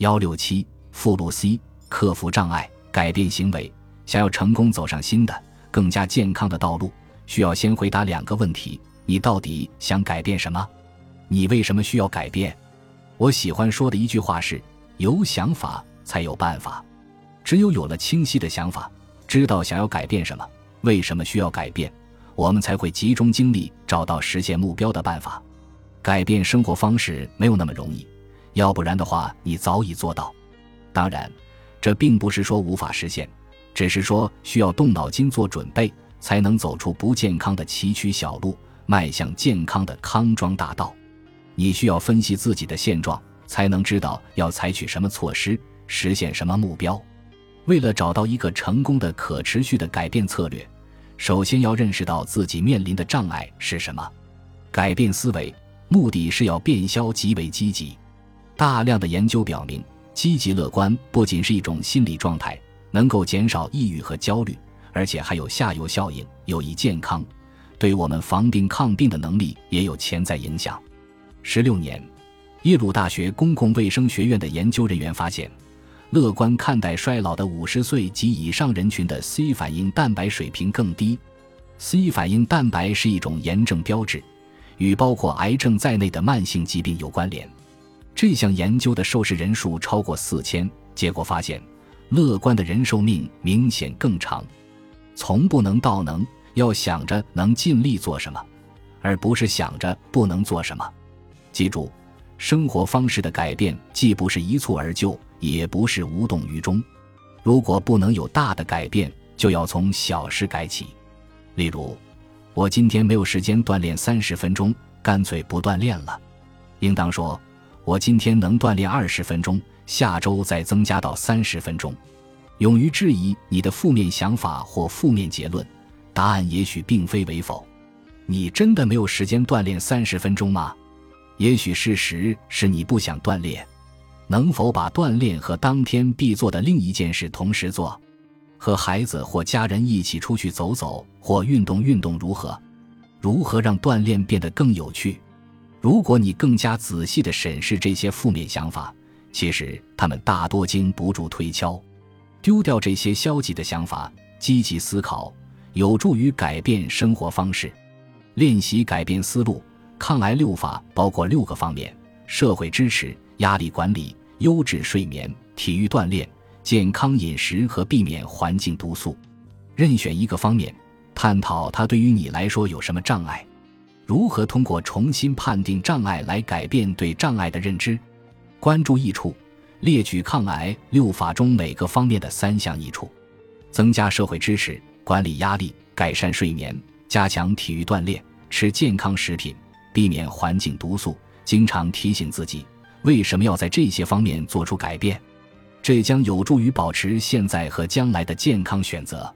幺六七附录 C：克服障碍，改变行为。想要成功走上新的、更加健康的道路，需要先回答两个问题：你到底想改变什么？你为什么需要改变？我喜欢说的一句话是：有想法才有办法。只有有了清晰的想法，知道想要改变什么，为什么需要改变，我们才会集中精力找到实现目标的办法。改变生活方式没有那么容易，要不然的话，你早已做到。当然，这并不是说无法实现。只是说需要动脑筋做准备，才能走出不健康的崎岖小路，迈向健康的康庄大道。你需要分析自己的现状，才能知道要采取什么措施，实现什么目标。为了找到一个成功的、可持续的改变策略，首先要认识到自己面临的障碍是什么。改变思维，目的是要变消极为积极。大量的研究表明，积极乐观不仅是一种心理状态。能够减少抑郁和焦虑，而且还有下游效应，有益健康，对我们防病抗病的能力也有潜在影响。十六年，耶鲁大学公共卫生学院的研究人员发现，乐观看待衰老的五十岁及以上人群的 C 反应蛋白水平更低。C 反应蛋白是一种炎症标志，与包括癌症在内的慢性疾病有关联。这项研究的受试人数超过四千，结果发现。乐观的人寿命明显更长，从不能到能，要想着能尽力做什么，而不是想着不能做什么。记住，生活方式的改变既不是一蹴而就，也不是无动于衷。如果不能有大的改变，就要从小事改起。例如，我今天没有时间锻炼三十分钟，干脆不锻炼了。应当说，我今天能锻炼二十分钟。下周再增加到三十分钟。勇于质疑你的负面想法或负面结论，答案也许并非为否。你真的没有时间锻炼三十分钟吗？也许事实是你不想锻炼。能否把锻炼和当天必做的另一件事同时做？和孩子或家人一起出去走走或运动运动如何？如何让锻炼变得更有趣？如果你更加仔细地审视这些负面想法。其实他们大多经不住推敲，丢掉这些消极的想法，积极思考，有助于改变生活方式。练习改变思路，抗癌六法包括六个方面：社会支持、压力管理、优质睡眠、体育锻炼、健康饮食和避免环境毒素。任选一个方面，探讨它对于你来说有什么障碍，如何通过重新判定障碍来改变对障碍的认知。关注益处，列举抗癌六法中每个方面的三项益处：增加社会支持、管理压力、改善睡眠、加强体育锻炼、吃健康食品、避免环境毒素。经常提醒自己为什么要在这些方面做出改变，这将有助于保持现在和将来的健康选择。